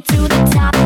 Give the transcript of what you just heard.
to the top.